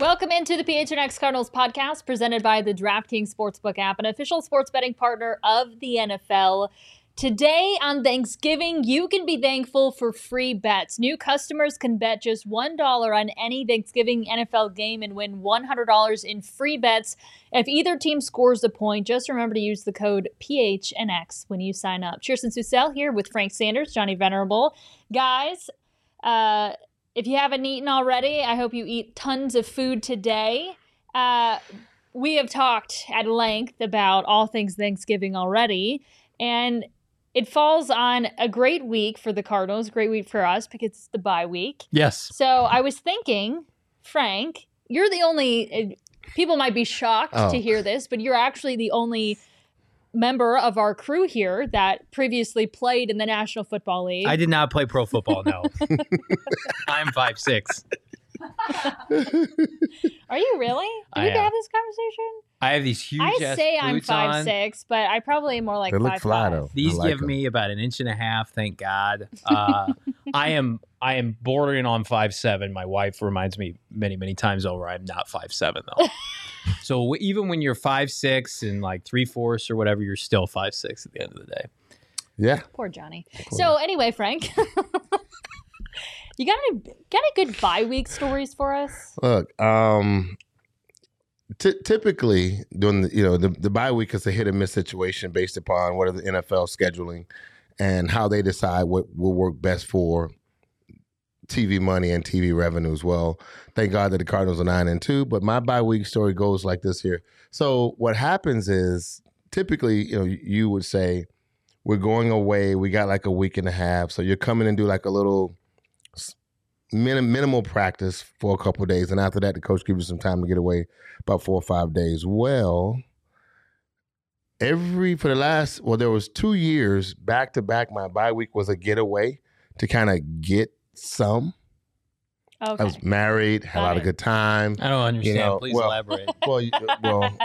Welcome into the PHNX Cardinals podcast presented by the DraftKings Sportsbook app, an official sports betting partner of the NFL. Today on Thanksgiving, you can be thankful for free bets. New customers can bet just $1 on any Thanksgiving NFL game and win $100 in free bets. If either team scores a point, just remember to use the code PHNX when you sign up. Cheers and Susel here with Frank Sanders, Johnny Venerable. Guys, uh, if you haven't eaten already, I hope you eat tons of food today. Uh, we have talked at length about all things Thanksgiving already, and it falls on a great week for the Cardinals, great week for us because it's the bye week. Yes. So I was thinking, Frank, you're the only. People might be shocked Oh. to hear this, but you're actually the only member of our crew here that previously played in the National Football League. I did not play pro football, no. I'm five six. Are you really? Did I we am. have this conversation? I have these huge I say I'm five on. six, but I probably am more like They look five fly five. though. These I like give 'em. me about an inch and a half, thank God. Uh, I am I am bordering on five seven. My wife reminds me many, many times over I'm not five seven though. so w- even when you're five six and like three fourths or whatever, you're still five six at the end of the day. Yeah. Poor Johnny. So anyway, Frank, you got any got any good bye week stories for us? Look, um, ty typically during the you know the the bye week is a hit and miss situation based upon what are the NFL scheduling and how they decide what will work best for TV money and TV revenue as Well, thank God that the Cardinals are nine and two. But my bye week story goes like this here. So what happens is typically you know you would say we're going away. We got like a week and a half. So you're coming and do like a little minim- minimal practice for a couple days, and after that, the coach gives you some time to get away, about four or five days. Well, every for the last well, there was two years back to back. My bye week was a getaway to kind of get some. Okay. I was married, had a Got lot of good time. I don't understand. know, Please well- elaborate. Well, you- well,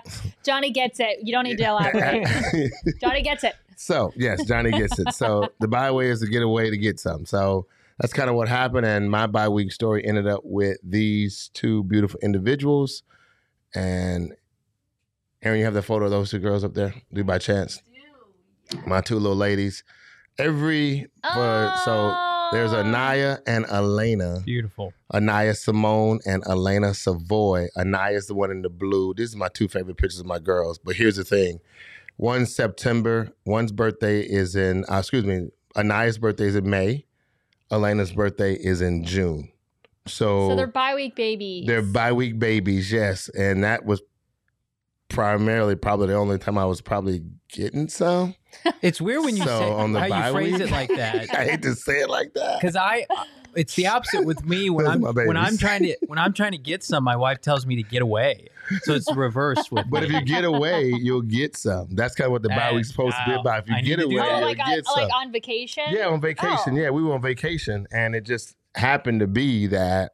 Johnny gets it. You don't need to elaborate. Johnny gets it. So yes, Johnny gets it. So the bye way is to get away to get some. So that's kind of what happened. And my bye week story ended up with these two beautiful individuals. And Aaron, you have the photo of those two girls up there? Do by chance? My two little ladies. Every for so oh, there's. Anaya and Elena. Beautiful. Anaya Simone and Elena Savoy. Anaya's the one in the blue. These are my two favorite pictures of my girls. But here's the thing. One's September. One's birthday is in, uh, excuse me, Anaya's birthday is in May. Elena's birthday is in June. So, So they're bye week babies. they're bi-week babies, yes. And that was primarily probably the only time I was probably getting some. It's weird when you So, say on the how you phrase week- it like that. I hate to say it like that. because I, it's the opposite with me when I'm when I'm trying to when I'm trying to get some. My wife tells me to get away, so it's reversed with But if you get away, you'll get some. That's kind of what the bye Uh, week's supposed to be about. If you I get away, oh, you'll like on, get some. like on vacation. Yeah, on vacation. Oh. Yeah, we were on vacation, and it just happened to be that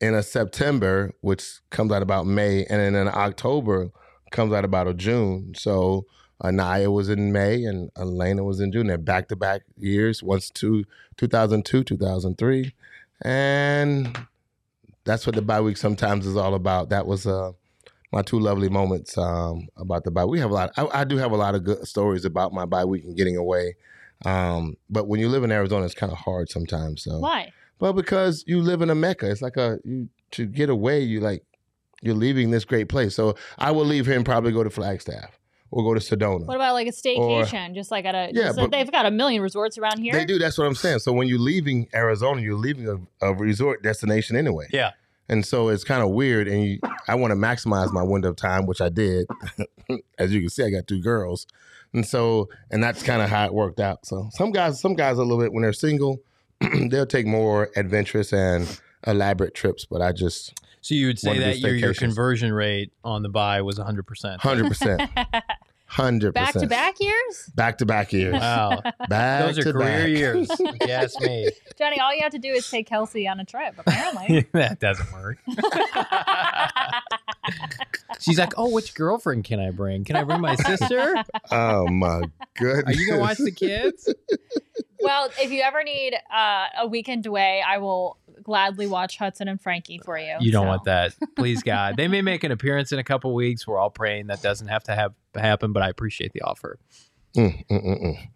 in a September, which comes out about May, and then in October comes out about a June. So Anaya was in May, and Elena was in June. They're back to back years. Once two, 2002, 2003, and that's what the bye week sometimes is all about. That was uh, my two lovely moments um, about the bye. We have a lot. I, I do have a lot of good stories about my bye week and getting away. Um, but when you live in Arizona, it's kind of hard sometimes. So, Why? well, because you live in a mecca, it's like a you to get away. You like you're leaving this great place. So I will leave here and probably go to Flagstaff or go to Sedona. What about like a staycation? just like at a. Yeah, just- but- they've got a million resorts around here. They do. That's what I'm saying. So when you're leaving Arizona, you're leaving a, a resort destination anyway. yeah, And so it's kind of weird. And you, I want to maximize my window of time, which I did. As you can see, I got two girls. And so, and that's kind of how it worked out. So some guys, some guys a little bit when they're single, they'll take more adventurous and elaborate trips. But I just, So you would say One of that your, your conversion rate on the bye was 100%. Hundred percent, 100 percent. back to back years? back to back years. Wow. Back Those are to career back. years. if you me. Johnny, all you have to do is take Kelsey on a trip, apparently. that doesn't work. She's like, oh, which girlfriend can I bring? Can I bring my sister? Oh my goodness! Are you going to watch the kids? Well, if you ever need uh, a weekend away, I will gladly watch Hudson and Frankie for you. You don't so. want that. Please, God. They may make an appearance in a couple weeks. We're all praying that doesn't have to have happen, but I appreciate the offer. Mm, mm, mm, mm.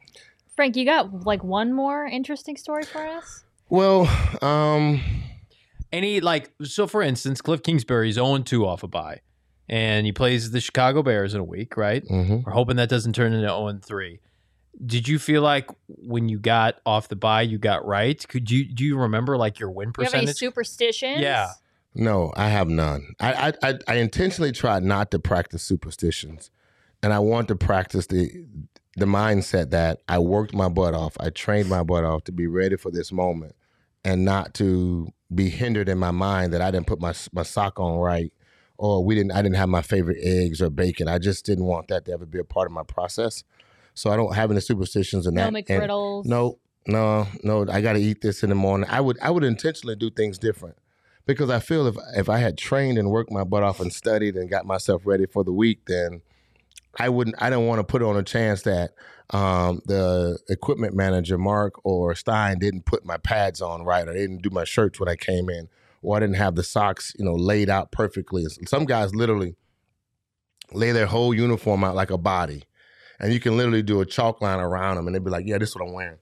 Frank, you got like one more interesting story for us? Well, um, Any, like, so for instance, Cliff Kingsbury's 0 2 off a bye, and he plays the Chicago Bears in a week, right? mhm. We're hoping that doesn't turn into 0 3. Did you feel like when you got off the bye, you got right? Could you do you remember like your win Do you have any percentage? superstitions? Yeah. no, I have none. I, I I I intentionally tried not to practice superstitions, and I want to practice the the mindset that I worked my butt off, I trained my butt off to be ready for this moment, and not to be hindered in my mind that I didn't put my my sock on right, or we didn't I didn't have my favorite eggs or bacon. I just didn't want that to ever be a part of my process. So I don't have any superstitions in No that. and- McGriddles. No, no, no. I got to eat this in the morning. I would, I would intentionally do things different because I feel if if I had trained and worked my butt off and studied and got myself ready for the week, then I wouldn't. I don't want to put on a chance that um, the equipment manager Mark or Stein didn't put my pads on right, or didn't do my shirts when I came in, or I didn't have the socks, you know, laid out perfectly. Some guys literally lay their whole uniform out like a body. And you can literally do a chalk line around them, and they'd be like, "Yeah, this is what I'm wearing."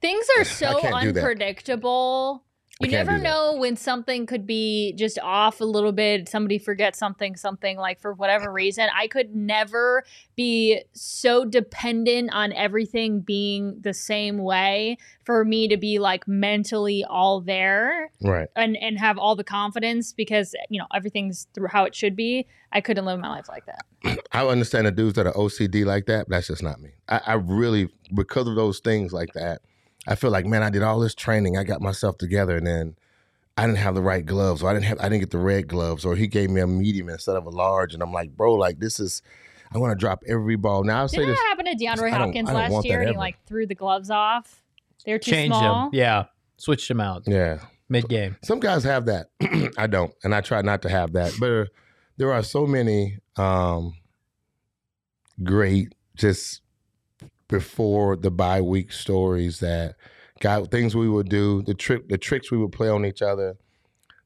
Things are so unpredictable. You never know when something could be just off a little bit. Somebody forgets something, something like for whatever reason. I could never be so dependent on everything being the same way for me to be like mentally all there Right. and and have all the confidence because you know everything's through how it should be. I couldn't live my life like that. I understand the dudes that are OCD like that, but that's just not me. I, I really, because of those things like that, I feel like, man, I did all this training, I got myself together, and then I didn't have the right gloves, or I didn't have, I didn't get the red gloves, or he gave me a medium instead of a large, and I'm like, bro, like this is, I want to drop every ball. Now I'll say Didn't this, that happen to DeAndre I don't- Hopkins I don't last want that year? And he ever. like threw the gloves off. They're too Changed small. him. Yeah. Switched them out yeah. mid game. Some guys have that. I don't, and I try not to have that. But uh, there are so many um, great, just before the bye week stories that got things we would do, the trick, the tricks we would play on each other.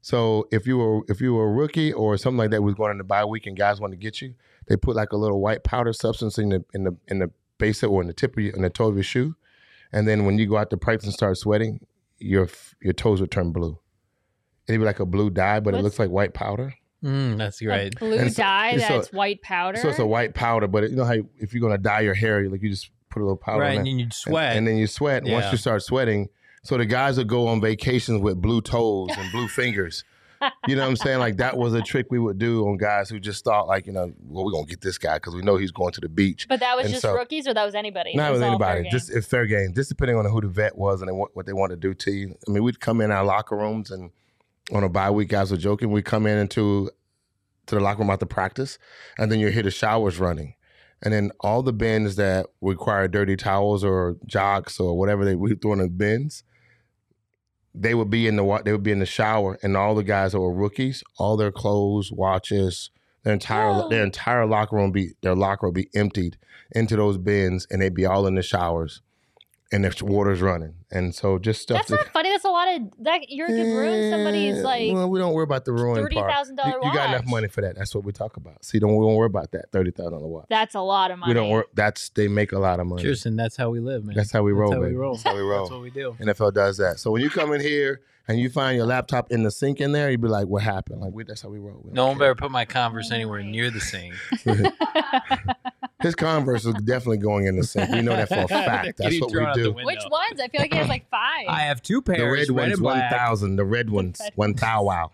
So if you were if you were a rookie or something like that was going in the bye week and guys wanted to get you, they put like a little white powder substance in the in the in the base of, or in the tip of your, in the toe of your shoe, and then when you go out to practice and start sweating, your your toes would turn blue. It'd be like a blue dye, but it looks like white powder. Mm, that's A great. blue And so- dye and so- that's white powder. So it's a white powder, but it, you know how you- if you're gonna dye your hair, like you just put a little powder Right. on And it, then you'd sweat. and, then you sweat. And Once you start sweating, so the guys would go on vacations with blue toes and blue fingers. You know what I'm saying? Like that was a trick we would do on guys who just thought like, you know, well, we're gonna get this guy because we know he's going to the beach. but that was and just so- rookies, or that was anybody. It Not was with anybody, just it's fair game. Just depending on who the vet was and what, what they want to do to you. I mean, we'd come in our locker rooms and on a bye week, guys were joking. We'd come in into to the locker room after practice, and then you hear the showers running, and then all the bins that require dirty towels or jocks or whatever they we throw in the bins. They would be in the they would be in the shower, and all the guys that were rookies, all their clothes, watches, their entire Whoa. their entire locker room be their locker would be emptied into those bins, and they'd be all in the showers, and the water's running, and so just stuff. That's that, not funny. That's a lot of that. You could ruin somebody's Eh, like Well, we don't worry about the ruin thirty part. thousand You, dollar you got enough money for that. That's what we talk about. See, don't we don't worry about that thirty thousand dollar watch. That's a lot of money. We don't work. That's they make a lot of money. Cheers, that's how we live, man. That's how we roll, That's how we roll. That's how we roll. That's what we do. NFL does that. So when you come in here and you find your laptop in the sink in there, you'd be like, "What happened?" Like we, that's how we roll. We don't No one care. better put my Converse anywhere near the sink. His Converse is definitely going in the sink. We know that for a fact. That's what we do. Which ones? I feel like he has like five. I have two The pairs, red red, ones, and one black. thousand. The red ones, one thou wow.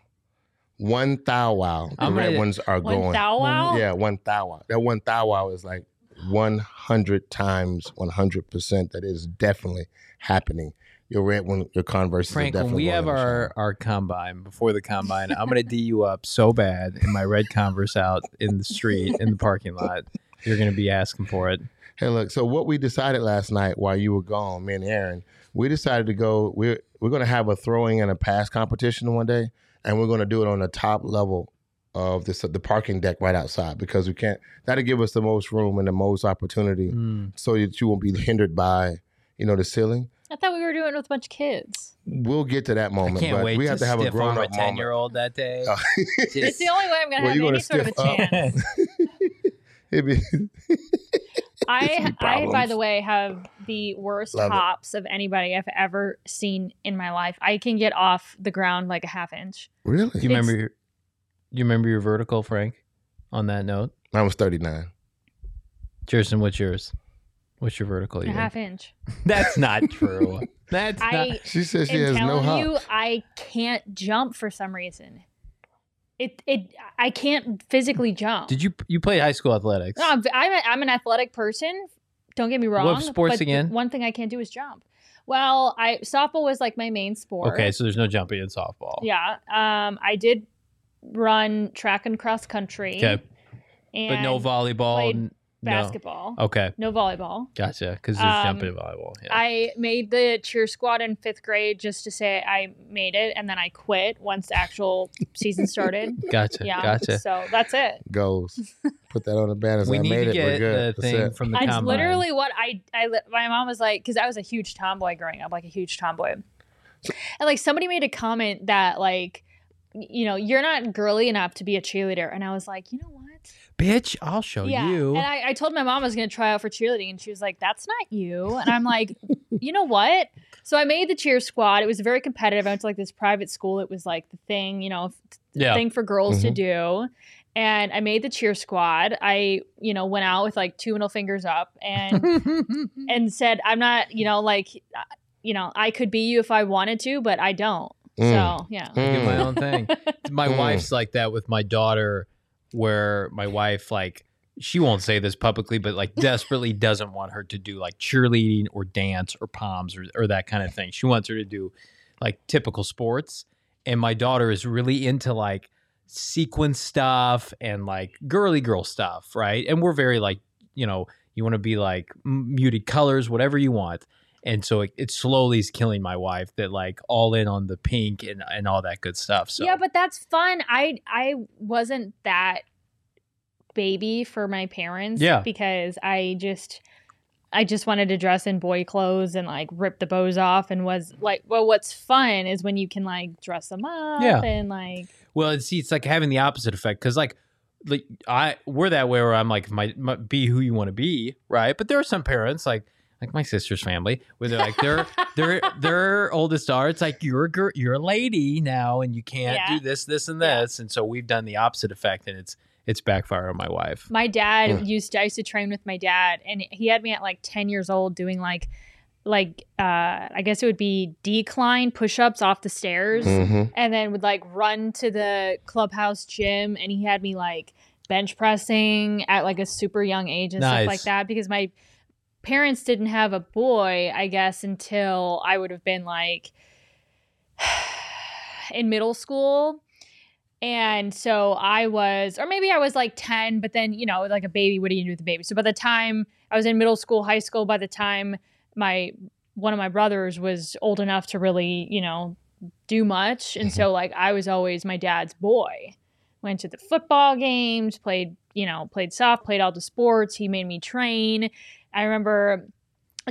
One thou wow. The I'm red ready- ones are One going. thou wow? Mm, yeah, one thou wow. That one thou wow is like 100 times 100% that is definitely happening your red one, your Converse. Frank, when we have our, our combine before the combine, I'm gonna d you up so bad in my red Converse out in the street in the parking lot. You're gonna be asking for it. Hey, look. So what we decided last night while you were gone, me and Aaron, we decided to go. We're we're going to have a throwing and a pass competition one day, and we're going to do it on the top level of this the parking deck right outside because we can't. That'll give us the most room and the most opportunity, Mm. so that you won't be hindered by you know the ceiling. I thought we were doing it with a bunch of kids. We'll get to that I moment, can't but wait we have to have a grown up ten year old that day. Oh. It's the only way I'm gonna Well, have any sort of a up. chance. It'd be- I, I, by the way, have the worst Love it. hops of anybody I've ever seen in my life. I can get off the ground like a half inch. really? Do you remember? Your, you remember your vertical, Frank? On that note, I was thirty nine. Jerson, what's yours? What's your vertical? A You half think? inch. That's not true. That's not. I She says she has no telling you. I can't jump for some reason. It it I can't physically jump. Did you you play high school athletics? No, I'm, I'm, a, I'm an athletic person. Don't get me wrong. What sports but again? one thing I can't do is jump. Well, I softball was like my main sport. Okay, so there's no jumping in softball. Yeah. Um, I did run track and cross country. Okay, And but no volleyball. played n- no. basketball. Okay, No volleyball. gotcha. Because there's Um, jumping volleyball. Yeah. I made the cheer squad in fifth grade just to say I made it, and then I quit once the actual season started. gotcha. Yeah. Gotcha. So that's it. Goes. Put that on the banner. We I need made to it. We're get good. the That's thing it. from the It's combine. literally what I, I my mom was like, because I was a huge tomboy growing up, like a huge tomboy. And like somebody made a comment that like, you know, you're not girly enough to be a cheerleader. And I was like, you know what? Bitch. I'll show yeah. you. And I, I told my mom I was going to try out for cheerleading. And she was like, that's not you. And I'm like, you know what? So I made the cheer squad. It was very competitive. I went to like this private school. It was like the thing, you know, yeah. thing for girls to Mhm. do. And I made the cheer squad. I, you know, went out with like two middle fingers up and and said, I'm not, you know, like, uh, you know, I could be you if I wanted to, but I don't. Mm. So, yeah. I do my Mm. own thing. My Mm. wife's like that with my daughter, where my wife like she won't say this publicly, but like desperately doesn't want her to do like cheerleading or dance or palms or, or that kind of thing. She wants her to do like typical sports. And my daughter is really into like sequence stuff and like girly girl stuff, right? And we're very like, you know, you want to be like muted colors, whatever you want. And so it, it slowly is killing my wife that like all in on the pink and, and all that good stuff. So Yeah, but that's fun. I I wasn't that baby for my parents Yeah. because I just I just wanted to dress in boy clothes and like rip the bows off and was like well what's fun is when you can like dress them up Yeah. and like Well, see, it's like having the opposite effect because, like, like I we're that way where I'm like, my, my be who you want to be, right? But there are some parents like like my sister's family where they're like their their their oldest daughter. It's like you're a girl, you're a lady now, and you can't Yeah. do this, this, and Yeah. this. And so we've done the opposite effect, and it's it's backfired on my wife. My dad Mm. used to, I used to train with my dad and he had me at like 10 years old doing like like uh I guess it would be decline push-ups off the stairs Mhm. and then would like run to the clubhouse gym and he had me like bench pressing at like a super young age and stuff like that because my parents didn't have a boy I guess until I would have been like in middle school and so I was, or maybe I was like 10, but then, you know, like a baby, what do you do with a baby? So by the time I was in middle school, high school, by the time my, one of my brothers was old enough to really, you know, do much. And mm-hmm. so like I was always my dad's boy. Went to the football games, played, you know, played soft, played all the sports. He made me train. I remember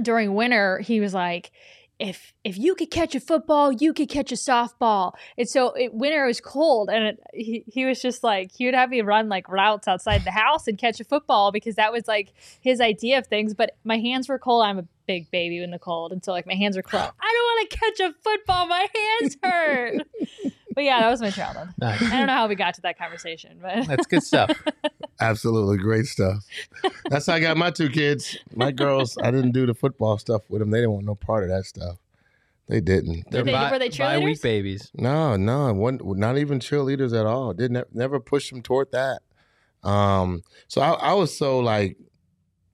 during winter, he was like, if if you could catch a football, you could catch a softball. And so it, winter was cold, and it, he he was just like he would have me run like routes outside the house and catch a football because that was like his idea of things. But my hands were cold. I'm a big baby in the cold, and so like my hands are cold. I don't want to catch a football. My hands hurt. but yeah, that was my childhood. Nice. I don't know how we got to that conversation, but That's good stuff. Absolutely great stuff. That's how I got my two kids. My girls, I didn't do the football stuff with them. They didn't want no part of that stuff. They didn't. Did they- were they bi- week cheerleaders? babies. No, no, one, not even cheerleaders at all. Did ne- never push them toward that. Um, so I, I was so like,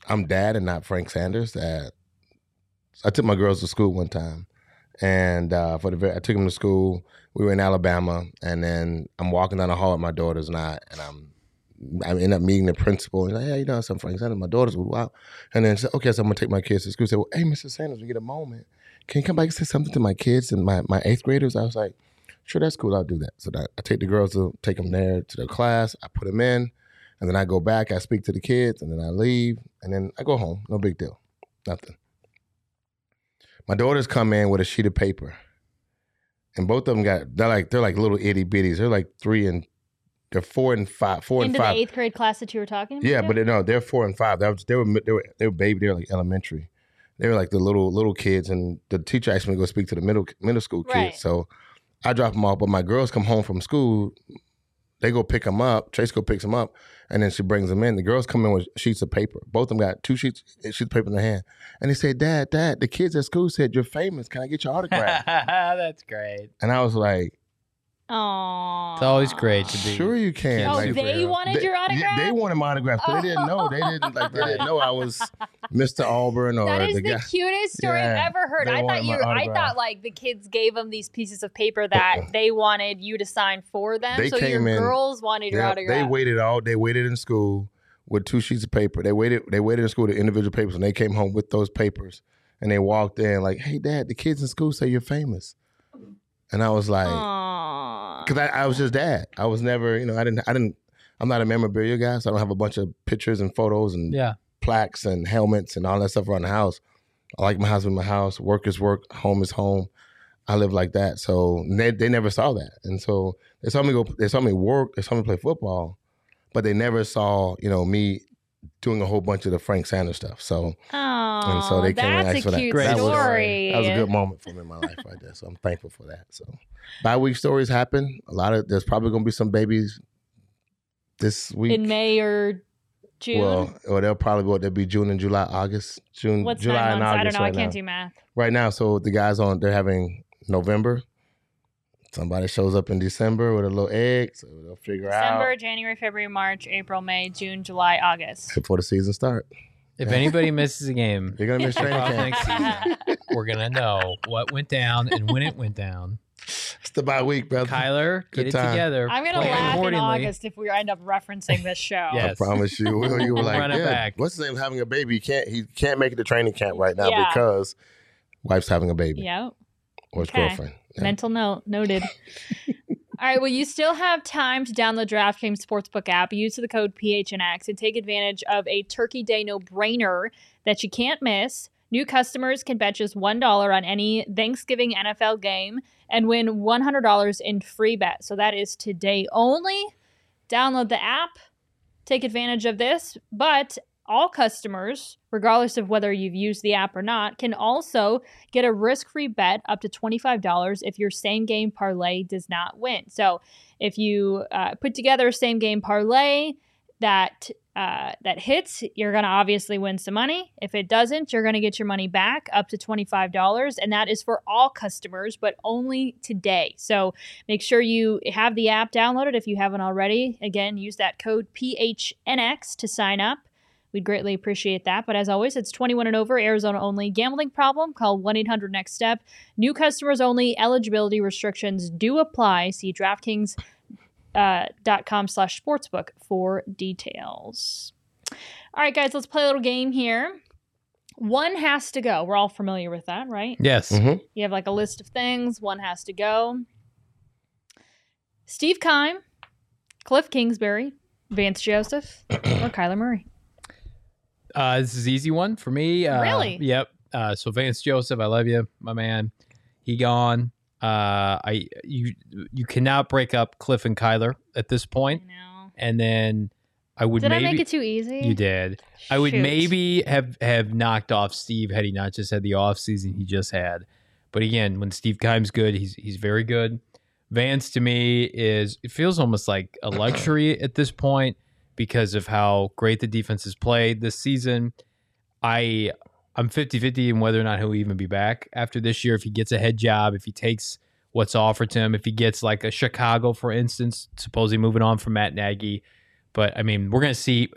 I'm dad and not Frank Sanders. That I took my girls to school one time, and uh, for the I took him to school. We were in Alabama, and then I'm walking down the hall with my daughters and I, and I'm I end up meeting the principal. And like, hey, you know, some Frank Sanders. My daughters would wow. And then said, okay, so I'm gonna take my kids to school. Say, well, hey, Mr. Sanders, we get a moment. Can you come back and say something to my kids and my, my eighth graders? I was like, sure, that's cool. I'll do that. So that, I take the girls to take them there to their class. I put them in, and then I go back. I speak to the kids, and then I leave, and then I go home. No big deal, nothing. My daughters come in with a sheet of paper, and both of them got they're like they're like little itty bitties. They're like three and they're four and five, four Into and five. the eighth grade class that you were talking about? Yeah, to? but they- no, they're four and five. That was they were they were they were baby. They were like elementary. They were like the little little kids, and the teacher asked me to go speak to the middle middle school kids. Right. So I drop them off, but my girls come home from school. They go pick them up. Trace go picks them up, and then she brings them in. The girls come in with sheets of paper. Both of them got two sheets sheets of paper in their hand, and they say, "Dad, Dad, the kids at school said you're famous. Can I get your autograph?" That's great. and I was like, Aww. It's always great to be. "Sure, you can." Oh, Like, they wanted they, your autograph? they wanted my autograph, but they didn't know. They didn't like. They didn't know I was Mr. Auburn or That is the the guy. cutest story I've ever heard. I thought you. my I thought like the kids gave them these pieces of paper that they wanted you to sign for them. They so your came in- girls wanted your Yeah, autograph. they waited all. They waited in school with two sheets of paper. They waited. They waited in school with individual papers, and they came home with those papers. And they walked in like, "Hey, Dad, the kids in school say you're famous." And I was like, because I, I was just dad. I was never, you know, I didn't, I didn't. I'm not a memorabilia guy, so I don't have a bunch of pictures and photos and Yeah. plaques and helmets and all that stuff around the house. I like my house in my house. Work is work. Home is home. I live like that. So they, they never saw that, and so they saw me go. They saw me work. They saw me play football, but they never saw you know me doing a whole bunch of the Frank Sanders stuff. So Aww, so they came and asked for that. Great That was- story. that was a good moment for me in my life right there. So I'm thankful for that. So bye week stories happen. A lot of there's probably gonna be some babies this week. in May or June. Well, or they'll probably go. They'll be June and July, August, June, What's July and? August. I don't know. Right I can't now. do math. Right now, so the guys on they're having November. Somebody shows up in December with a little egg, so they'll figure December, out December, January, February, March, April, May, June, July, August. before the season start. If anybody misses a game, You're gonna miss training Well, camp. next season, we're gonna know what went down and when it went down. It's the bye week, brother. Kyler, Good get it time. together. I'm gonna plan laugh in accordingly. August if we end up referencing this show. Yeah. I Yes. promise you. We- You were like, Run it yeah, back. what's his name having a baby? He can't he can't make it to training camp right now Yeah. because wife's having a baby Yep. or his Okay. girlfriend. Yeah. Mental note noted. All right. Well, you still have time to download DraftKings Sportsbook app. Use the code PHNX and take advantage of a Turkey Day no-brainer that you can't miss. New customers can bet just one dollar on any Thanksgiving NFL game and win one hundred dollars in free bet. So that is today only. Download the app. Take advantage of this, but all customers, regardless of whether you've used the app or not, can also get a risk-free bet up to $25 if your same-game parlay does not win. So, if you uh, put together a same-game parlay that uh, that hits, you're going to obviously win some money. If it doesn't, you're going to get your money back up to $25, and that is for all customers, but only today. So, make sure you have the app downloaded if you haven't already. Again, use that code PHNX to sign up. We'd greatly appreciate that. But as always, it's 21 and over, Arizona only. Gambling problem? Call 1 800 Next Step. New customers only. Eligibility restrictions do apply. See DraftKings uh, dot com slash sportsbook for details. All right, guys, let's play a little game here. One has to go. We're all familiar with that, right? Yes. Mhm. You have like a list of things. One has to go. Steve Keim, Cliff Kingsbury, Vance Joseph, or Kyler Murray. Uh, this is an easy one for me. Uh, Really? Yep. Uh, so Vance Joseph, I love you, my man. He gone. Uh, I you you cannot break up Cliff and Kyler at this I point. know. And then I would Did maybe I make it too easy? you did. I would maybe have have knocked off Steve had he not just had the off season he just had. But again, when Steve Keim's good, he's he's very good. Vance to me is it feels almost like a luxury at this point because of how great the defense has played this season. I I'm 50-50 in whether or not he'll even be back after this year if he gets a head job, if he takes what's offered to him, if he gets like a Chicago for instance, supposedly moving on from Matt Nagy. But I mean, we're going to see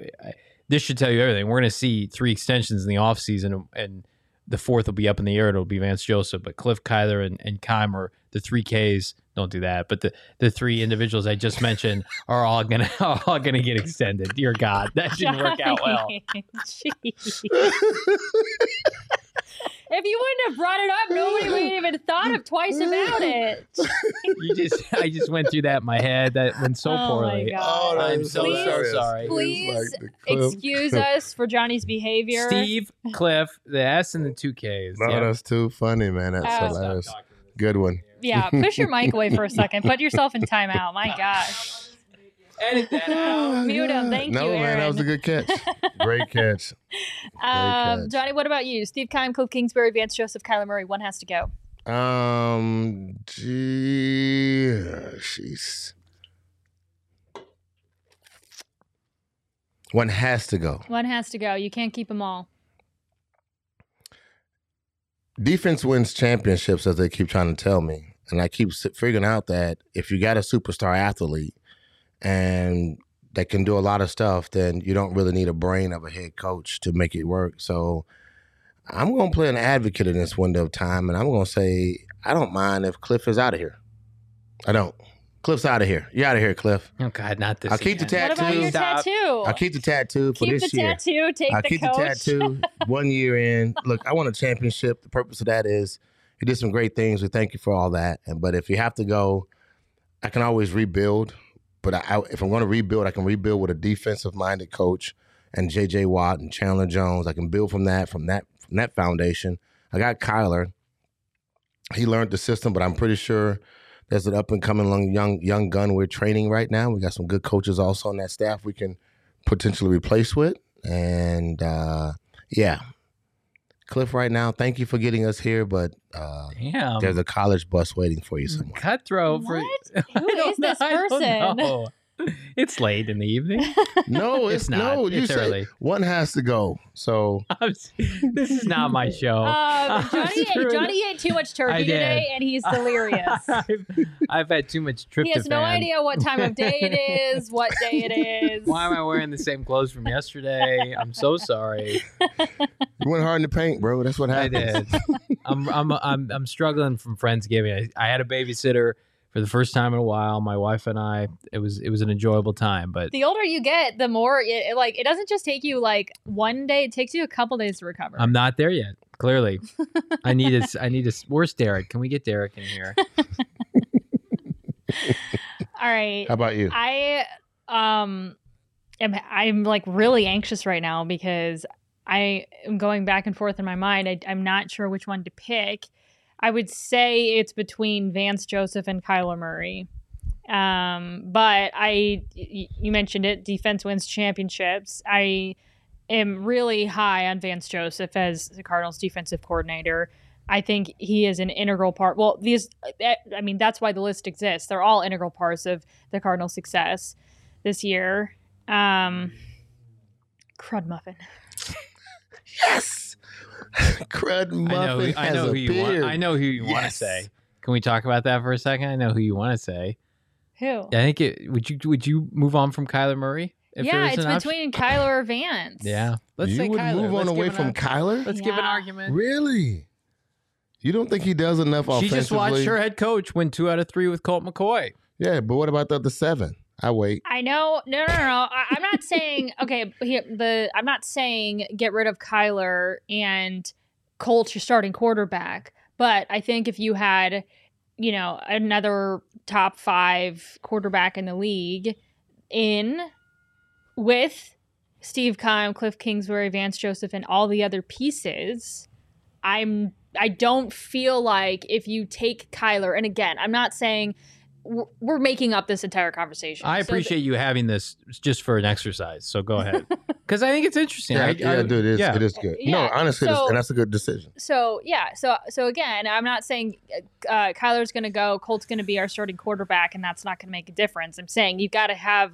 this should tell you everything. We're going to see three extensions in the offseason and the fourth will be up in the air. It'll be Vance Joseph, but Cliff, Kyler, and, and Keimer, the three Ks. Don't do that. But the, the three individuals I just mentioned are all gonna are all gonna get extended. Dear God, that didn't work out well. Jeez. if you wouldn't have brought it up, nobody would have even thought of twice about it. You just I just went through that in my head. That went so Oh my poorly. God. Oh, I'm is so, so hilarious. sorry. Please like. Excuse us for Johnny's behavior. Steve, Cliff, the S and the two Ks. No, Yeah. that's too funny, man. That's Uh, hilarious. Good one. Yeah, push your mic away for a second. Put yourself in timeout. My gosh. Edit that out. Mute him. Thank no, you, man, that was a good catch. Great catch. Um, catch. Johnny, what about you? Steve Keim, Cliff Kingsbury, Vance Joseph, Kyler Murray. One has to go. Um, gee, jeez. One has to go. One has to go. You can't keep them all. Defense wins championships, as they keep trying to tell me, and I keep figuring out that if you got a superstar athlete and that can do a lot of stuff, then you don't really need a brain of a head coach to make it work. So I'm going to play an advocate in this window of time, and I'm going to say I don't mind if Cliff is out of here. I don't. Cliff's out of here. You're out of here, Cliff. Oh God, not this. I'll keep the again. What about your Stop. tattoo? I'll keep the tattoo for Keep this the year. tattoo. Take I'll the keep coach. the tattoo one year in. Look, I want a championship. The purpose of that is you did some great things. We thank you for all that. And but if you have to go, I can always rebuild. But I, I, if I'm going to rebuild, I can rebuild with a defensive minded coach and J.J. Watt and Chandler Jones. I can build from that from that from that foundation. I got Kyler. He learned the system, but I'm pretty sure there's an up and coming young young gun we're training right now. We got some good coaches also on that staff we can potentially replace with. And uh, yeah, Cliff, right now, thank you for getting us here, but uh, Damn. there's a college bus waiting for you somewhere. cutthroat for What? I Who don't this know, I don't person? Know. It's late in the evening. No, it's, It's not. no. It's said early. one has to go. So I'm this is not my show. Um, Johnny, ate, Johnny ate too much turkey today, and he's delirious. I've, I've had too much tryptophan. he has no idea what time of day it is, what day it is. Why am I wearing the same clothes from yesterday? I'm so sorry. you went hard in the paint, bro. That's what I happened. did. I'm I'm I'm I'm struggling from Friendsgiving. I, I had a babysitter for the first time in a while. My wife and I. It was it was an enjoyable time, but The older you get, the more it, it, like it doesn't just take you like one day; it takes you a couple days to recover. I'm not there yet. Clearly, I need a I need a. Where's Derek? Can we get Derek in here? All right, How about you? I um am I'm like really anxious right now because I am going back and forth in my mind. I, I'm not sure which one to pick. I would say it's between Vance Joseph and Kyler Murray. Um, but I, you mentioned it, defense wins championships. I am really high on Vance Joseph as the Cardinals defensive coordinator. I think he is an integral part. Well, these, I mean, that's why the list exists. They're all integral parts of the Cardinals' success this year. Um, crud muffin. yes, crud muffin I know. Who, has I know a who you want. beard. I know who you want to Yes. say. Can we talk about that for a second? I know who you want to say. Who? I think it. Would you Would you move on from Kyler Murray? if yeah, it's an option? between Kyler or Vance. Yeah. Let's you say would Kyler. move on Let's away give an from Kyler? Let's give an argument. Really? You don't think he does enough She offensively? She just watched her head coach win two out of three with Colt McCoy. Yeah, but what about the other seven? I wait. I know. No, no, no. no. I, I'm not saying okay. He, the I'm not saying get rid of Kyler and Colts your starting quarterback. But I think if you had, you know, another top five quarterback in the league in with Steve Keim, Cliff Kingsbury, Vance Joseph, and all the other pieces, I'm I don't feel like if you take Kyler, and again, I'm not saying we're, we're making up this entire conversation. I So appreciate you having this just for an exercise. So go ahead, because I think it's interesting. Yeah, I, yeah, I- dude, it is, yeah. it is good. Yeah, No, honestly, it's- so- and that's a good decision. so yeah so so again i'm not saying uh, kyler's going to go colt's going to be our starting quarterback and that's not going to make a difference i'm saying you've got to have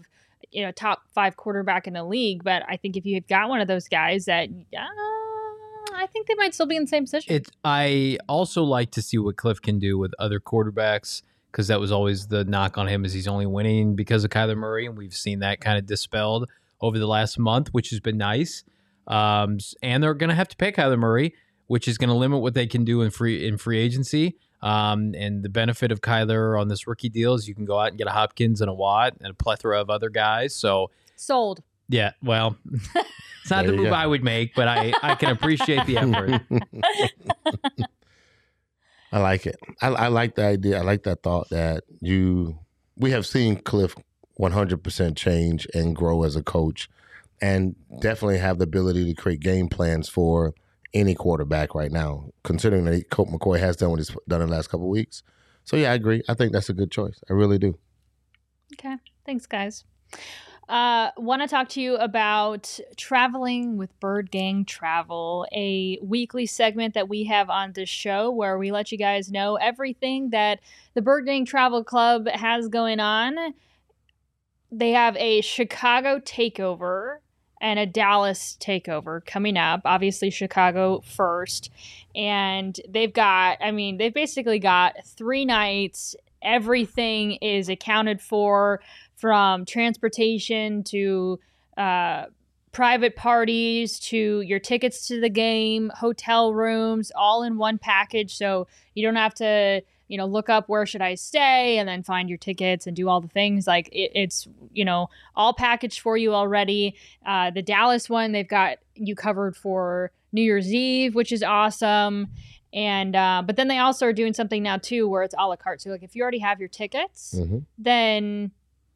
you know top five quarterback in the league but i think if you've got one of those guys that uh, i think they might still be in the same position It. I also like to see what Cliff can do with other quarterbacks because that was always the knock on him is he's only winning because of Kyler Murray, and we've seen that kind of dispelled over the last month, which has been nice. Um, and they're going to have to pay Kyler Murray, which is going to limit what they can do in free in free agency. Um, and the benefit of Kyler on this rookie deal is you can go out and get a Hopkins and a Watt and a plethora of other guys. So Sold. yeah, well, it's not There the move go. I would make, but I I can appreciate the effort. I like it. I, I like the idea. I like that thought that you. We have seen Cliff 100% change and grow as a coach, and definitely have the ability to create game plans for any quarterback right now. Considering that Colt McCoy has done what he's done in the last couple weeks, so yeah, I agree. I think that's a good choice. I really do. Okay. Thanks, guys. Uh, Want to talk to you about traveling with Bird Gang Travel, a weekly segment that we have on this show where we let you guys know everything that the Bird Gang Travel Club has going on. They have a Chicago takeover and a Dallas takeover coming up. Obviously, Chicago first. And they've got, I mean, they've basically got three nights. Everything is accounted for from transportation to uh, private parties to your tickets to the game, hotel rooms, all in one package. So you don't have to, you know, look up where should I stay and then find your tickets and do all the things. Like it, it's, you know, all packaged for you already. Uh, the Dallas one, they've got you covered for New Year's Eve, which is awesome. And uh, but then they also are doing something now too, where it's a la carte. So like if you already have your tickets, hmm then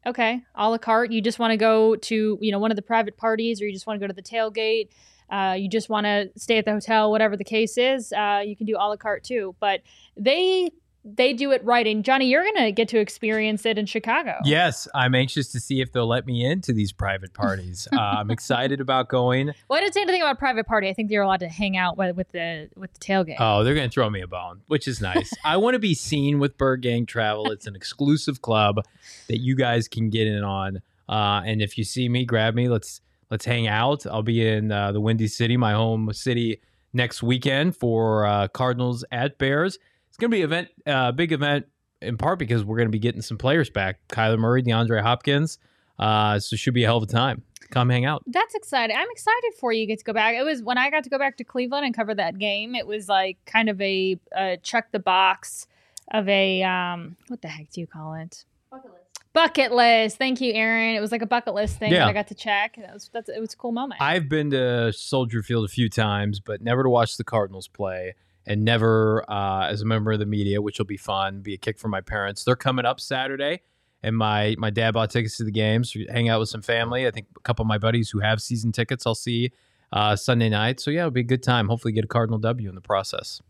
okay, a la carte. You just want to go to you know one of the private parties, or you just want to go to the tailgate. Uh, you just want to stay at the hotel, whatever the case is. Uh, you can do a la carte too. But they they do it right. And Johnny, you're gonna get to experience it in Chicago. Yes, I'm anxious to see if they'll let me into these private parties. Uh, I'm excited about going. Well, I didn't say anything about private party. I think you're allowed to hang out with, with the with the tailgate. Oh, they're going to throw me a bone, which is nice. I want to be seen with Bird Gang Travel. It's an exclusive club that you guys can get in on. Uh, and if you see me, grab me. Let's let's hang out. I'll be in uh, the Windy City, my home city, next weekend for uh, Cardinals at Bears. It's going to be an event, uh, big event, in part because we're going to be getting some players back. Kyler Murray, DeAndre Hopkins. Uh, so it should be a hell of a time. Come hang out. That's exciting. I'm excited for you get to go back. It was when I got to go back to Cleveland and cover that game. It was like kind of a, a check the box of a um what the heck do you call it? Bucket list. Bucket list. Thank you, Aaron. It was like a bucket list thing Yeah. that I got to check. That was that's it was a cool moment. I've been to Soldier Field a few times, but never to watch the Cardinals play, and never uh, as a member of the media, which will be fun. Be a kick for my parents. They're coming up Saturday, and my my dad bought tickets to the games. So hang out with some family. I think a couple of my buddies who have season tickets, I'll see uh, Sunday night. So yeah, it'll be a good time. Hopefully, get a Cardinal W in the process.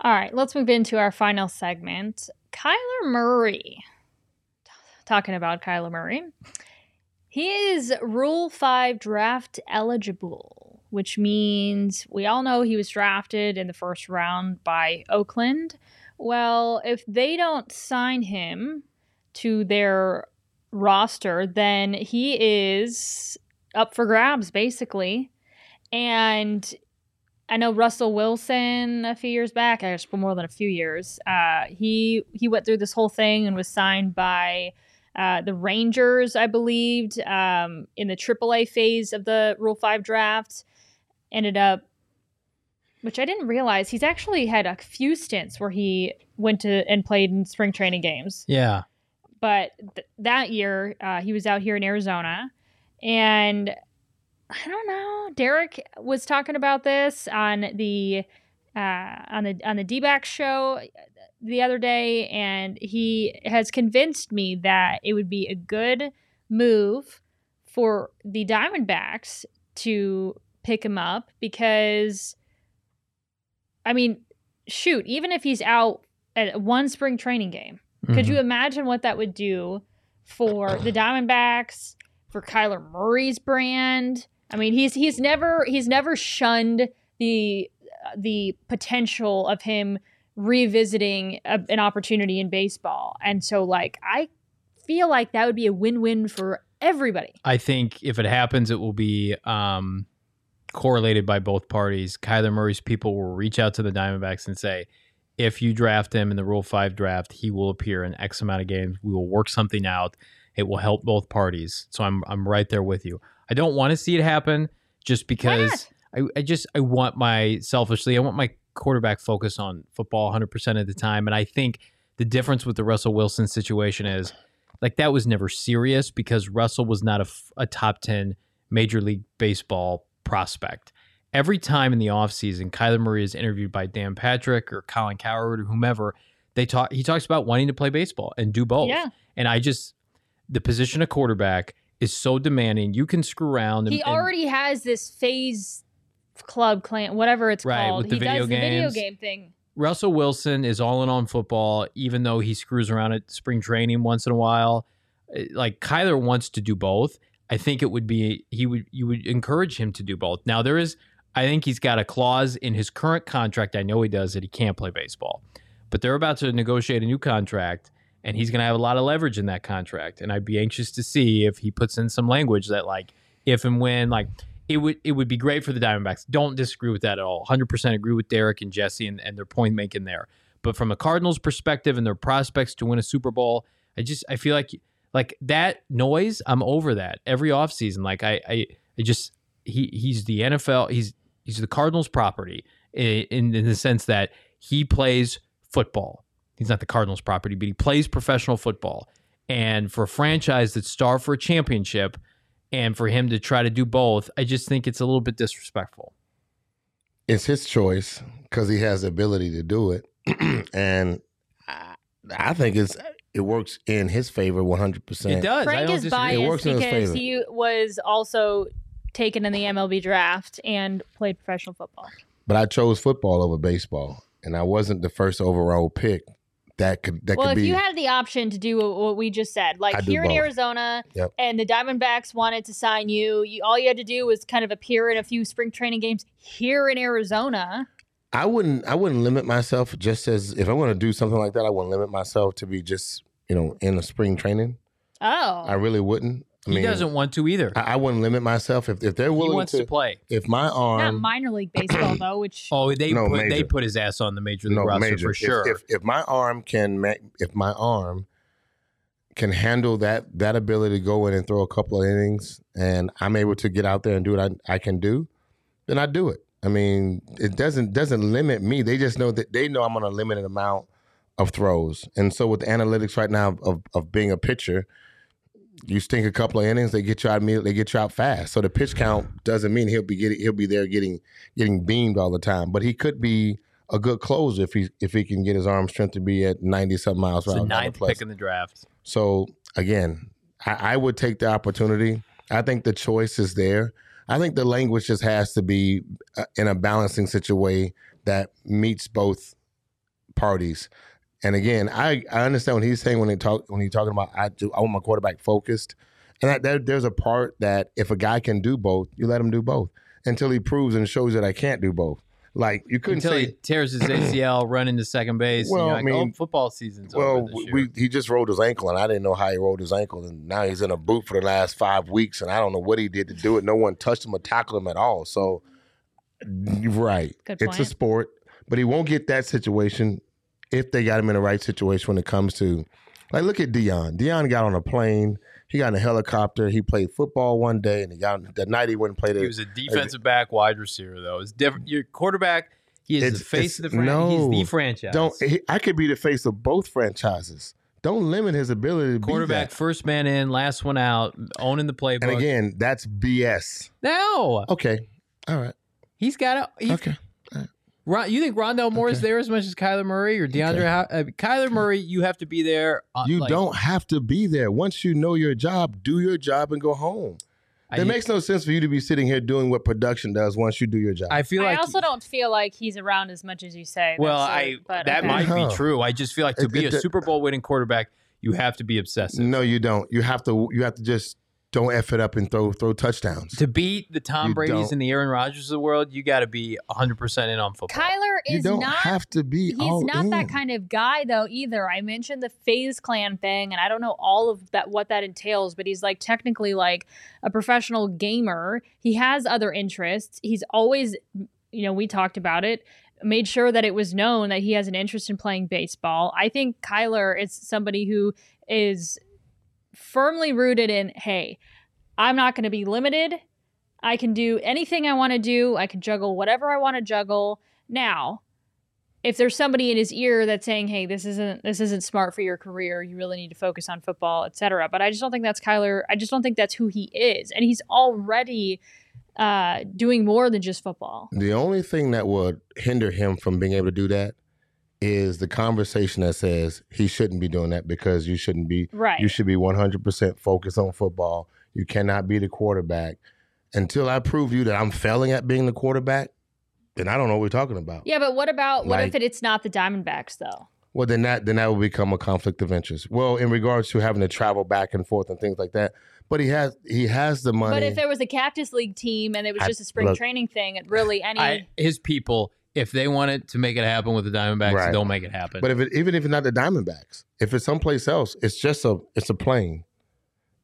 All right, let's move into our final segment. Kyler Murray. Talking about Kyler Murray. He is Rule 5 draft eligible, which means we all know he was drafted in the first round by Oakland. Well, if they don't sign him to their roster, then he is up for grabs, basically. And I know Russell Wilson a few years back, I guess for more than a few years. Uh, he he went through this whole thing and was signed by uh, the Rangers, I believed, um, in the AAA phase of the Rule Five draft. Ended up, which I didn't realize, he's actually had a few stints where he went to and played in spring training games Yeah, but th- that year uh, he was out here in Arizona, and I don't know. Derek was talking about this on the uh, on the on the D show the other day, and he has convinced me that it would be a good move for the Diamondbacks to pick him up because, I mean, shoot, even if he's out at one spring training game. Could Mhm. you imagine what that would do for the Diamondbacks, for Kyler Murray's brand? I mean, he's he's never he's never shunned the the potential of him revisiting a, an opportunity in baseball, and so like I feel like that would be a win-win for everybody. I think if it happens, it will be um, correlated by both parties. Kyler Murray's people will reach out to the Diamondbacks and say, if you draft him in the Rule 5 draft, he will appear in X amount of games. We will work something out. It will help both parties. So I'm, I'm right there with you. I don't want to see it happen just because I, I just I want my selfishly I want my quarterback focus on football 100% of the time and I think the difference with the Russell Wilson situation is like that was never serious because Russell was not a, a top 10 major league baseball prospect. Every time in the offseason, Kyler Murray is interviewed by Dan Patrick or Colin Cowherd or whomever, they talk he talks about wanting to play baseball and do both. Yeah. And I just the position of quarterback is so demanding. You can screw around. And, He and- already has this FaZe club clan, whatever it's Right, called. with the he video does the video game thing. Russell Wilson is all in on football, even though he screws around at spring training once in a while. Uh, Like Kyler wants to do both. I think it would be he would you would encourage him to do both. Now there is I think he's got a clause in his current contract. I know he does that he can't play baseball, but they're about to negotiate a new contract, and he's going to have a lot of leverage in that contract. And I'd be anxious to see if he puts in some language that like if and when like it would it would be great for the Diamondbacks. Don't disagree with that at all. 100% agree with Derek and Jesse and, and their point making there. But from a Cardinals perspective and their prospects to win a Super Bowl, I just I feel like like that noise, I'm over that every offseason. Like I I, I just he he's the NFL, he's he's the Cardinals property in, in the sense that he plays football. He's not the Cardinals property, but he plays professional football. And for a franchise that's starved for a championship, and for him to try to do both, I just think it's a little bit disrespectful. It's his choice because he has the ability to do it, and I think it's it works in his favor 100%. It percent. does. I Frank don't is disagree. It biased works in his because favor. he was also taken in the MLB draft and played professional football. But I chose football over baseball, and I wasn't the first overall pick. That could that well, could if be. you had the option to do what, what we just said, like I'd here in both. Arizona, Yep. and the Diamondbacks wanted to sign you, you, all you had to do was kind of appear in a few spring training games here in Arizona. I wouldn't I wouldn't limit myself just as if I want to do something like that. I wouldn't limit myself to be just you know in a spring training. Oh, I really wouldn't. I he doesn't want to either. I, I wouldn't limit myself if if they're he willing wants to, to play. If my arm not arm, minor league baseball though, which Oh, they No, put, they put his ass on the major league no roster major for sure. If, if my arm can ma- if my arm can handle that that ability to go in and throw a couple of innings, and I'm able to get out there and do what I, I can do, then I do it. I mean, it doesn't doesn't limit me. They just know that they know I'm on a limited amount of throws, and so with the analytics right now of of being a pitcher, you stink a couple of innings, they get you out immediately, they get you out fast. So the pitch count doesn't mean he'll be getting he'll be there getting getting beamed all the time, but he could be a good closer if he if he can get his arm strength to be at ninety something miles per hour. ninth pick in the draft. So again, I, I would take the opportunity. I think the choice is there. I think the language just has to be uh, in a balancing situation that meets both parties. And again, I, I understand what he's saying when he talk when he's talking about I do I want my quarterback focused, and that, there, there's a part that if a guy can do both, you let him do both until he proves and shows that I can't do both. Like you couldn't Until say he tears his ACL, run into second base. Well, and you're I like, oh, mean, football season's Well, over this year. we, he just rolled his ankle, and I didn't know how he rolled his ankle, and now he's in a boot for the last five weeks, and I don't know what he did to do it. No one touched him or tackled him at all. So, right, Good it's a sport, but he won't get that situation if they got him in the right situation when it comes to, like, look at Deion. Deion got on a plane. He got in a helicopter. He played football one day, and he got the night he went and played he it. was a uh, defensive back, wide receiver though. It's different. Your quarterback, he is the face of the franchise. no. He's the franchise. Don't he, I could be the face of both franchises. Don't limit his ability to quarterback, first man in, last one out, owning the playbook. And again, that's BS. no, Okay. All right. he's got a. He's, Okay. Ron, you think Rondale Moore is there as much as Kyler Murray or DeAndre? Okay. How, uh, Kyler Murray, you have to be there. Uh, You like, don't have to be there. Once you know your job, do your job and go home. It makes no sense for you to be sitting here doing what production does once you do your job. I feel Like, I also don't feel like he's around as much as you say. Well, That's, I but that okay. might be true. I just feel like to It- be it- a Super Bowl winning quarterback, you have to be obsessive. no, you don't. You have to. You have to just don't f it up and throw throw touchdowns. To beat the Tom You Brady's don't. and the Aaron Rodgers of the world, you got to be 100% in on football. Kyler You is don't not have to be. he's all not that kind of guy though either i mentioned the FaZe Clan thing and i don't know all of that what that entails but he's like technically like a professional gamer he has other interests he's always you know we talked about it made sure that it was known that he has an interest in playing baseball i think kyler is somebody who is firmly rooted in hey i'm not going to be limited I can do anything I want to do. I can juggle whatever I want to juggle. Now, if there's somebody in his ear that's saying, "Hey, this isn't this isn't smart for your career. You really need to focus on football, etc." But I just don't think that's Kyler. I just don't think that's who he is, and he's already uh, doing more than just football. The only thing that would hinder him from being able to do that is the conversation that says he shouldn't be doing that because you shouldn't be Right. you should be 100% focused on football. You cannot be the quarterback. Until I prove you that I'm failing at being the quarterback, then I don't know what we're talking about. yeah, but what about what if it, it's not the Diamondbacks though? Well, then that then that will become a conflict of interest. Well, in regards to having to travel back and forth and things like that, but he has he has the money. But if there was a Cactus League team and it was I- just a spring look- training thing, it really any I, his people, if they wanted to make it happen with the Diamondbacks, Right. they'll make it happen. But if it, even if it's not the Diamondbacks, if it's someplace else, it's just a it's a plane.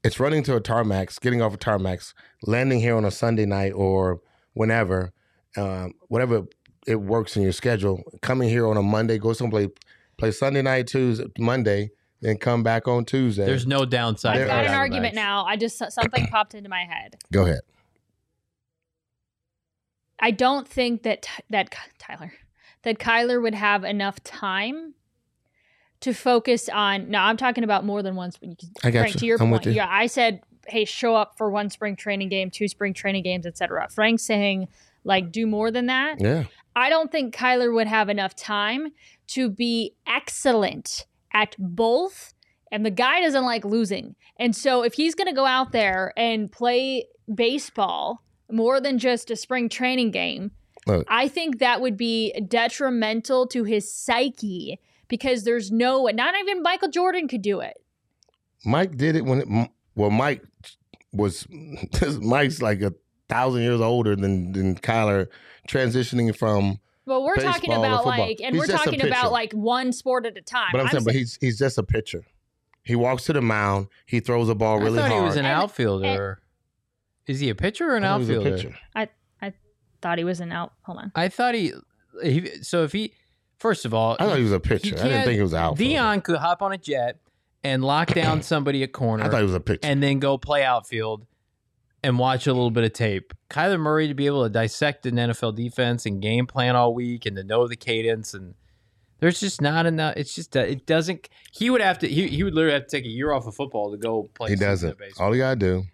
It's running to a tarmac, getting off a tarmac, landing here on a Sunday night or whenever, um, whatever it works in your schedule. Coming here on a Monday, go someplace, play Sunday night, Tuesday, Monday, then come back on Tuesday. There's no downside. I've There got an argument now. I just something popped into my head. go ahead. I don't think that that Tyler that Kyler would have enough time to focus on. Now I'm talking about more than one. spring- I got Frank, you. to your I'm point, you. yeah, I said, hey, show up for one spring training game, two spring training games, etc. Frank saying like do more than that. Yeah, I don't think Kyler would have enough time to be excellent at both. And the guy doesn't like losing. And so if he's going to go out there and play baseball more than just a spring training game, Look. I think that would be detrimental to his psyche because there's no, not even Michael Jordan could do it. Mike did it when. It, well, Mike was Mike's like a thousand years older than than Kyler, transitioning from Well, we're talking about like, and He's we're talking about like one sport at a time. But I'm, saying, but he's he's just a pitcher. He walks to the mound. He throws a ball really I thought hard. he was an And- outfielder. Is he a pitcher or an outfielder? I thought he was a outfielder? pitcher. thought he was an out. Hold on. I thought he, he. So if he, first of all, I thought he was a pitcher. I didn't think he was an outfielder. Deion could hop on a jet and lock down somebody at corner I thought he was a pitcher. and then go play outfield and watch a little bit of tape. Kyler Murray to be able to dissect an NFL defense and game plan all week and to know the cadence and there's just not enough. It's just it doesn't. He would have to. He, he would literally have to take a year off of football to go play. he doesn't. baseball. All he gotta do.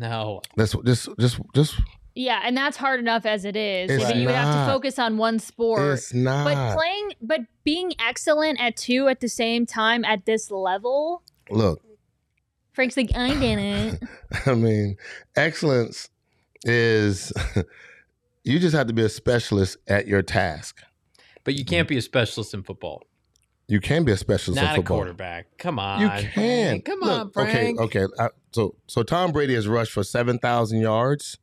No, Let's just just just. Yeah, and that's hard enough as it is. It's I mean, you would have to focus on one sport. It's not. But playing, but being excellent at two at the same time at this level, Look, Frank's like, I did it. I mean, excellence is. you just have to be a specialist at your task. but you can't be a specialist in football. You can be a specialist Not in a football. quarterback. Come on, You Frank. can. Come Look, on, Frank. Okay, okay. Uh, so so Tom Brady has rushed for seven thousand yards.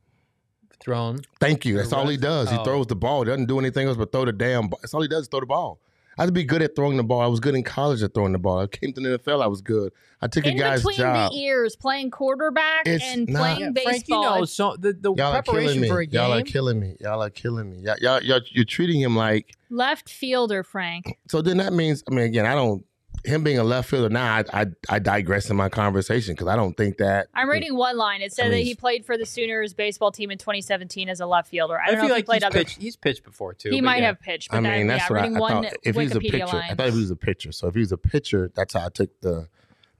Thrown. Thank you. That's all he Rushed? does. He Oh. throws the ball. He doesn't do anything else but throw the damn ball. That's all he does is throw the ball. I had to be good at throwing the ball. I was good in college at throwing the ball. I came to the NFL. I was good. I took a In guy's between job. the ears, playing quarterback It's and not- playing Yeah, baseball. Frank, you know, so the, the Y'all are killing preparation me. for a game. Y'all are killing me. Y'all are killing me. Y'all, y'all, y'all, you're treating him like. left fielder, Frank. So then that means. I mean, again, I don't. Him being a left fielder now, I I, I digress in my conversation because I don't think that. I'm reading one line. It said I mean, that he played for the Sooners baseball team in 2017 as a left fielder. I I, don't feel know if like he played he's other. pitched. He's pitched before too. he might yeah. have pitched, but I mean, then, that's yeah, what I, reading I one thought. If he's a pitcher, line. I thought he was a pitcher. So if he was a pitcher, that's how I took the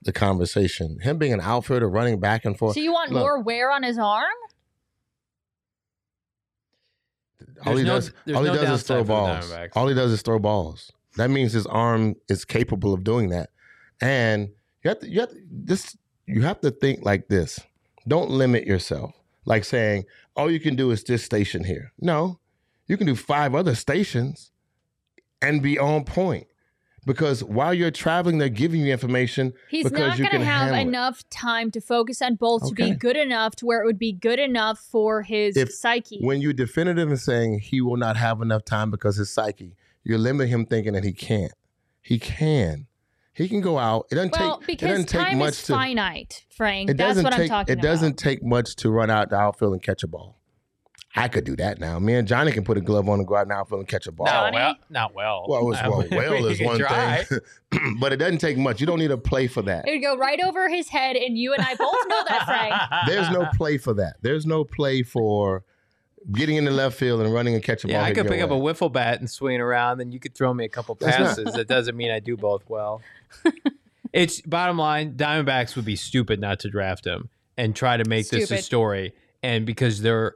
the conversation. Him being an outfielder, running back and forth. so you want Look. more wear on his arm? all he There's no- does, there's all he no does is throw balls. All he does is throw balls. That means his arm is capable of doing that. And you have to, you have to, this, you have to think like this. Don't limit yourself. Like saying, all you can do is this station here. No, you can do five other stations and be on point. Because while you're traveling, they're giving you information. He's Because not going to have handle it. enough time to focus on both to be good enough to where it would be good enough for his If- psyche. When you're definitive in saying he will not have enough time because his psyche, you're limiting him thinking that he can't. He can. He can go out. It doesn't well, take. it because doesn't take time much is to. finite, Frank. It That's doesn't what take. I'm talking it doesn't take much to run out the outfield and catch a ball. I could do that now. Me and Johnny can put a glove on and go out in the outfield and catch a ball. Not well. Not well. Well, it's, Uh, well, well is one try. thing, but it doesn't take much. You don't need a play for that. It would go right over his head, and you and I both know that, Frank. There's no play for that. There's no play for getting in the left field and running and catch a ball. Yeah, I could your pick up a way. wiffle bat and swing around, then you could throw me a couple passes. That doesn't mean I do both well. it's bottom line, Diamondbacks would be stupid not to draft him and try to make this a story. And because they're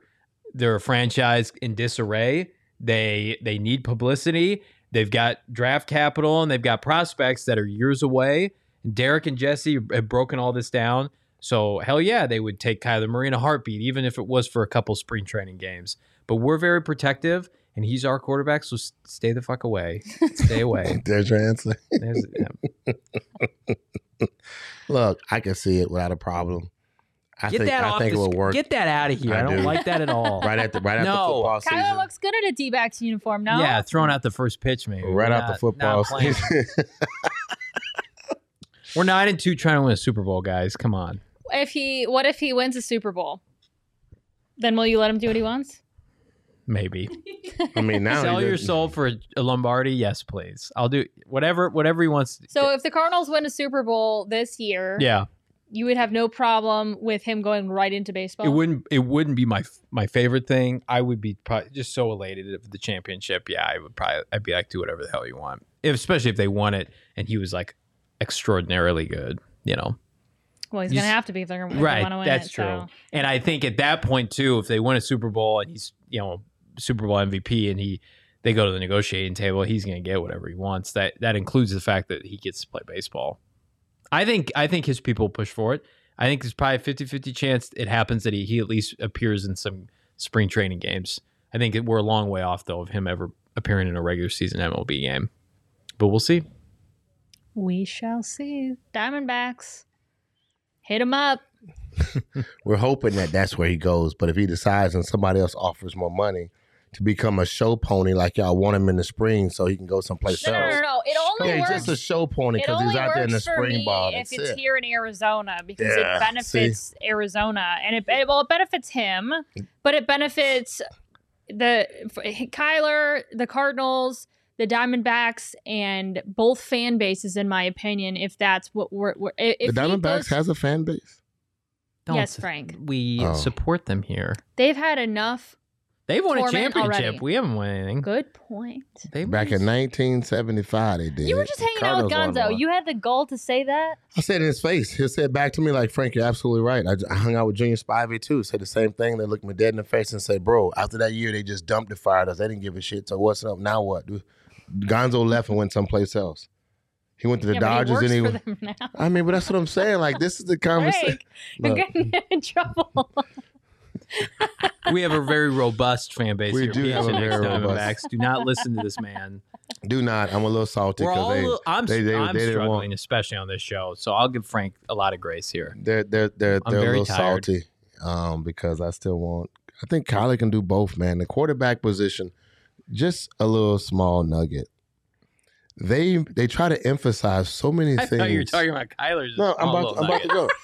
they're a franchise in disarray, they they need publicity. They've got draft capital and they've got prospects that are years away. Derek and Jesse have broken all this down. So hell yeah, they would take Kyler Murray in a heartbeat, even if it was for a couple spring training games. But we're very protective, and he's our quarterback, so stay the fuck away. Stay away. There's your answer. There's- yeah. Look, I can see it without a problem. I Get think that I off think it will sc- work Get that out of here. I I, don't do. like that at all. right at the right after No. football Kyler season. looks good in a D-backs uniform. No, Yeah, throwing out the first pitch, maybe. right We're after not- football season. We're nine and two, trying to win a Super Bowl, guys. Come on. If he, what if he wins a Super Bowl? Then will you let him do what he wants? Maybe I mean, now sell your soul for a, a Lombardi. Yes, please. I'll do whatever whatever he wants. So if the Cardinals win a Super Bowl this year, yeah, you would have no problem with him going right into baseball. it wouldn't it wouldn't be my my favorite thing. I would be probably just so elated of the championship. Yeah, I would probably I'd be like, do whatever the hell you want, if, especially if they won it and he was like extraordinarily good. You know, Well, he's gonna have to be if they're gonna right? to win That's it. true. so. And I think at that point too, if they win a Super Bowl and he's you know Super Bowl MVP and he they go to the negotiating table, he's going to get whatever he wants. That that includes the fact that he gets to play baseball. I think I think his people push for it. I think there's probably a 50-50 chance it happens that he, he at least appears in some spring training games. I think we're a long way off though of him ever appearing in a regular season MLB game. But we'll see. We shall see. Diamondbacks, hit him up. We're hoping that that's where he goes. But if he decides and somebody else offers more money to become a show pony, like y'all want him in the spring, so he can go someplace No, no, no, else. no, no. It only Yeah, works. just a show pony because he's out there in the spring ball. if it's it. here in Arizona because Yeah, it benefits Arizona, and it, it well it benefits him, but it benefits the Kyler, the Cardinals, the Diamondbacks, and both fan bases, in my opinion. If that's what we're, we're if the he Diamondbacks goes- has a fan base. Yes, Frank. We Oh. support them here. they've had enough. They've won a championship. already. We haven't won anything. Good point. They Back in 1975, they did. You were just hanging out with Gonzo. You had the gall to say that. I said in his face. He said back to me like, Frank, you're absolutely right. I, I hung out with Junior Spivey too. Said the same thing. They looked me dead in the face and said, bro, after that year, they just dumped and fired us. They didn't give a shit. So what's up? Now what? Gonzo left and went someplace else. He went to the yeah, Dodgers but he and he. for them now. I mean, but that's what I'm saying. Like, this is the conversation. Frank, you're getting in trouble. we have a very robust fan base We here. do have a very Diamondbacks. robust- Do not listen to this man. Do not. I'm a little salty We're because all. they, little- I'm, they, they, I'm they struggling, want. especially on this show. So I'll give Frank a lot of grace here. They're they're they're I'm they're a little tired. salty. Um, because I still want. I think Kyler can do both, man. The quarterback position, just a little small nugget. They they try to emphasize so many I things. thought you were talking about Kyler's. no, I'm about to, I'm about to go.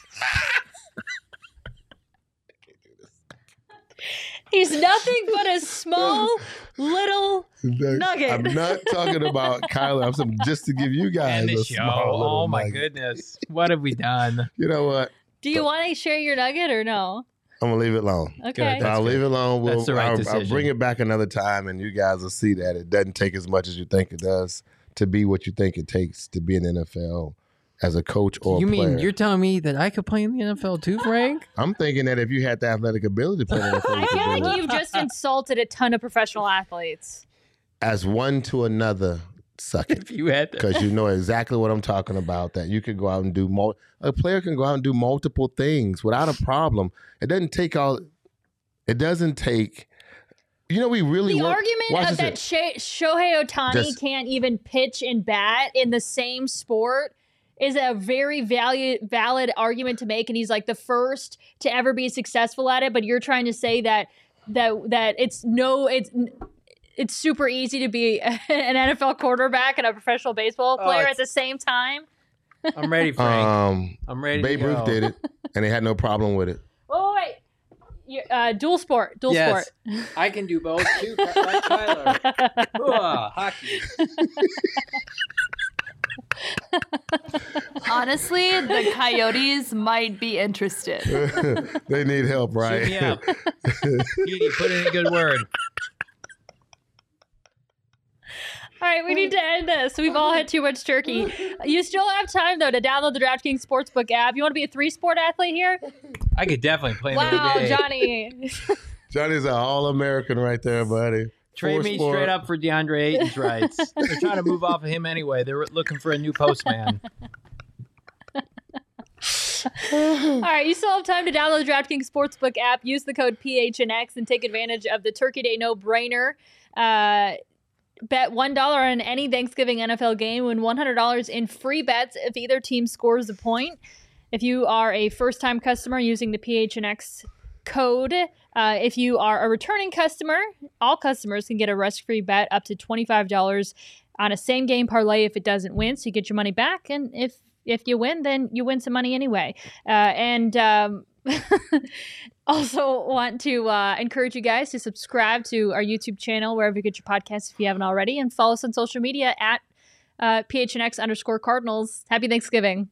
He's nothing but a small little Nugget. I'm not talking about Kyler. I'm saying just to give you guys And a show. small little Oh my nugget. goodness, what have we done? You know what? Do you want to share your nugget or no? I'm gonna leave it alone. Okay. I'll good. leave it alone. We'll, That's the right I'll, I'll bring it back another time, and you guys will see that it doesn't take as much as you think it does to be what you think it takes to be in the NFL as a coach or you a player. mean you're telling me that I could play in the NFL too, Frank? I'm thinking that if you had the athletic ability to play in the NFL, I feel like you've just insulted a ton of professional athletes. as one to another, suck it. if you had to. Because you know exactly what I'm talking about. That you could go out and do mul- a player can go out and do multiple things without a problem. It doesn't take all. It doesn't take. You know, we really The work- argument of that here. Shohei Ohtani Just- can't even pitch and bat in the same sport is a very valid valid argument to make, and he's like the first to ever be successful at it. But you're trying to say that that that it's no, it's it's super easy to be an NFL quarterback and a professional baseball Oh, player it's- at the same time. I'm ready, Frank. Um, I'm ready. Babe to Ruth did it, and they had no problem with it. Oh wait, Uh, dual sport. Dual Yes. sport. I can do both too, like Tyler. Ugh, hockey. Honestly, the Coyotes might be interested. they need help, right? Shoot me up. you put in a good word. All right, we need to end this. We've all had too much turkey. You still have time though to download the DraftKings Sportsbook app. You want to be a three-sport athlete here? I could definitely play Wow, another day. Johnny. Johnny's an all American right there, buddy. Trade Four me sport. straight up for DeAndre Ayton's rights. They're trying to move off of him anyway. They're looking for a new postman. All right, you still have time to download the DraftKings Sportsbook app, use the code PHNX, and take advantage of the Turkey Day no brainer. Uh, bet $1 on any Thanksgiving NFL game, win $100 in free bets if either team scores a point. If you are a first time customer using the PHNX code, uh, if you are a returning customer, all customers can get a risk free bet up to $25 on a same game parlay if it doesn't win. So you get your money back. And if if you win, then you win some money anyway. Uh, and um, also want to uh, encourage you guys to subscribe to our YouTube channel wherever you get your podcasts if you haven't already, and follow us on social media at uh, PHNX underscore Cardinals. Happy Thanksgiving.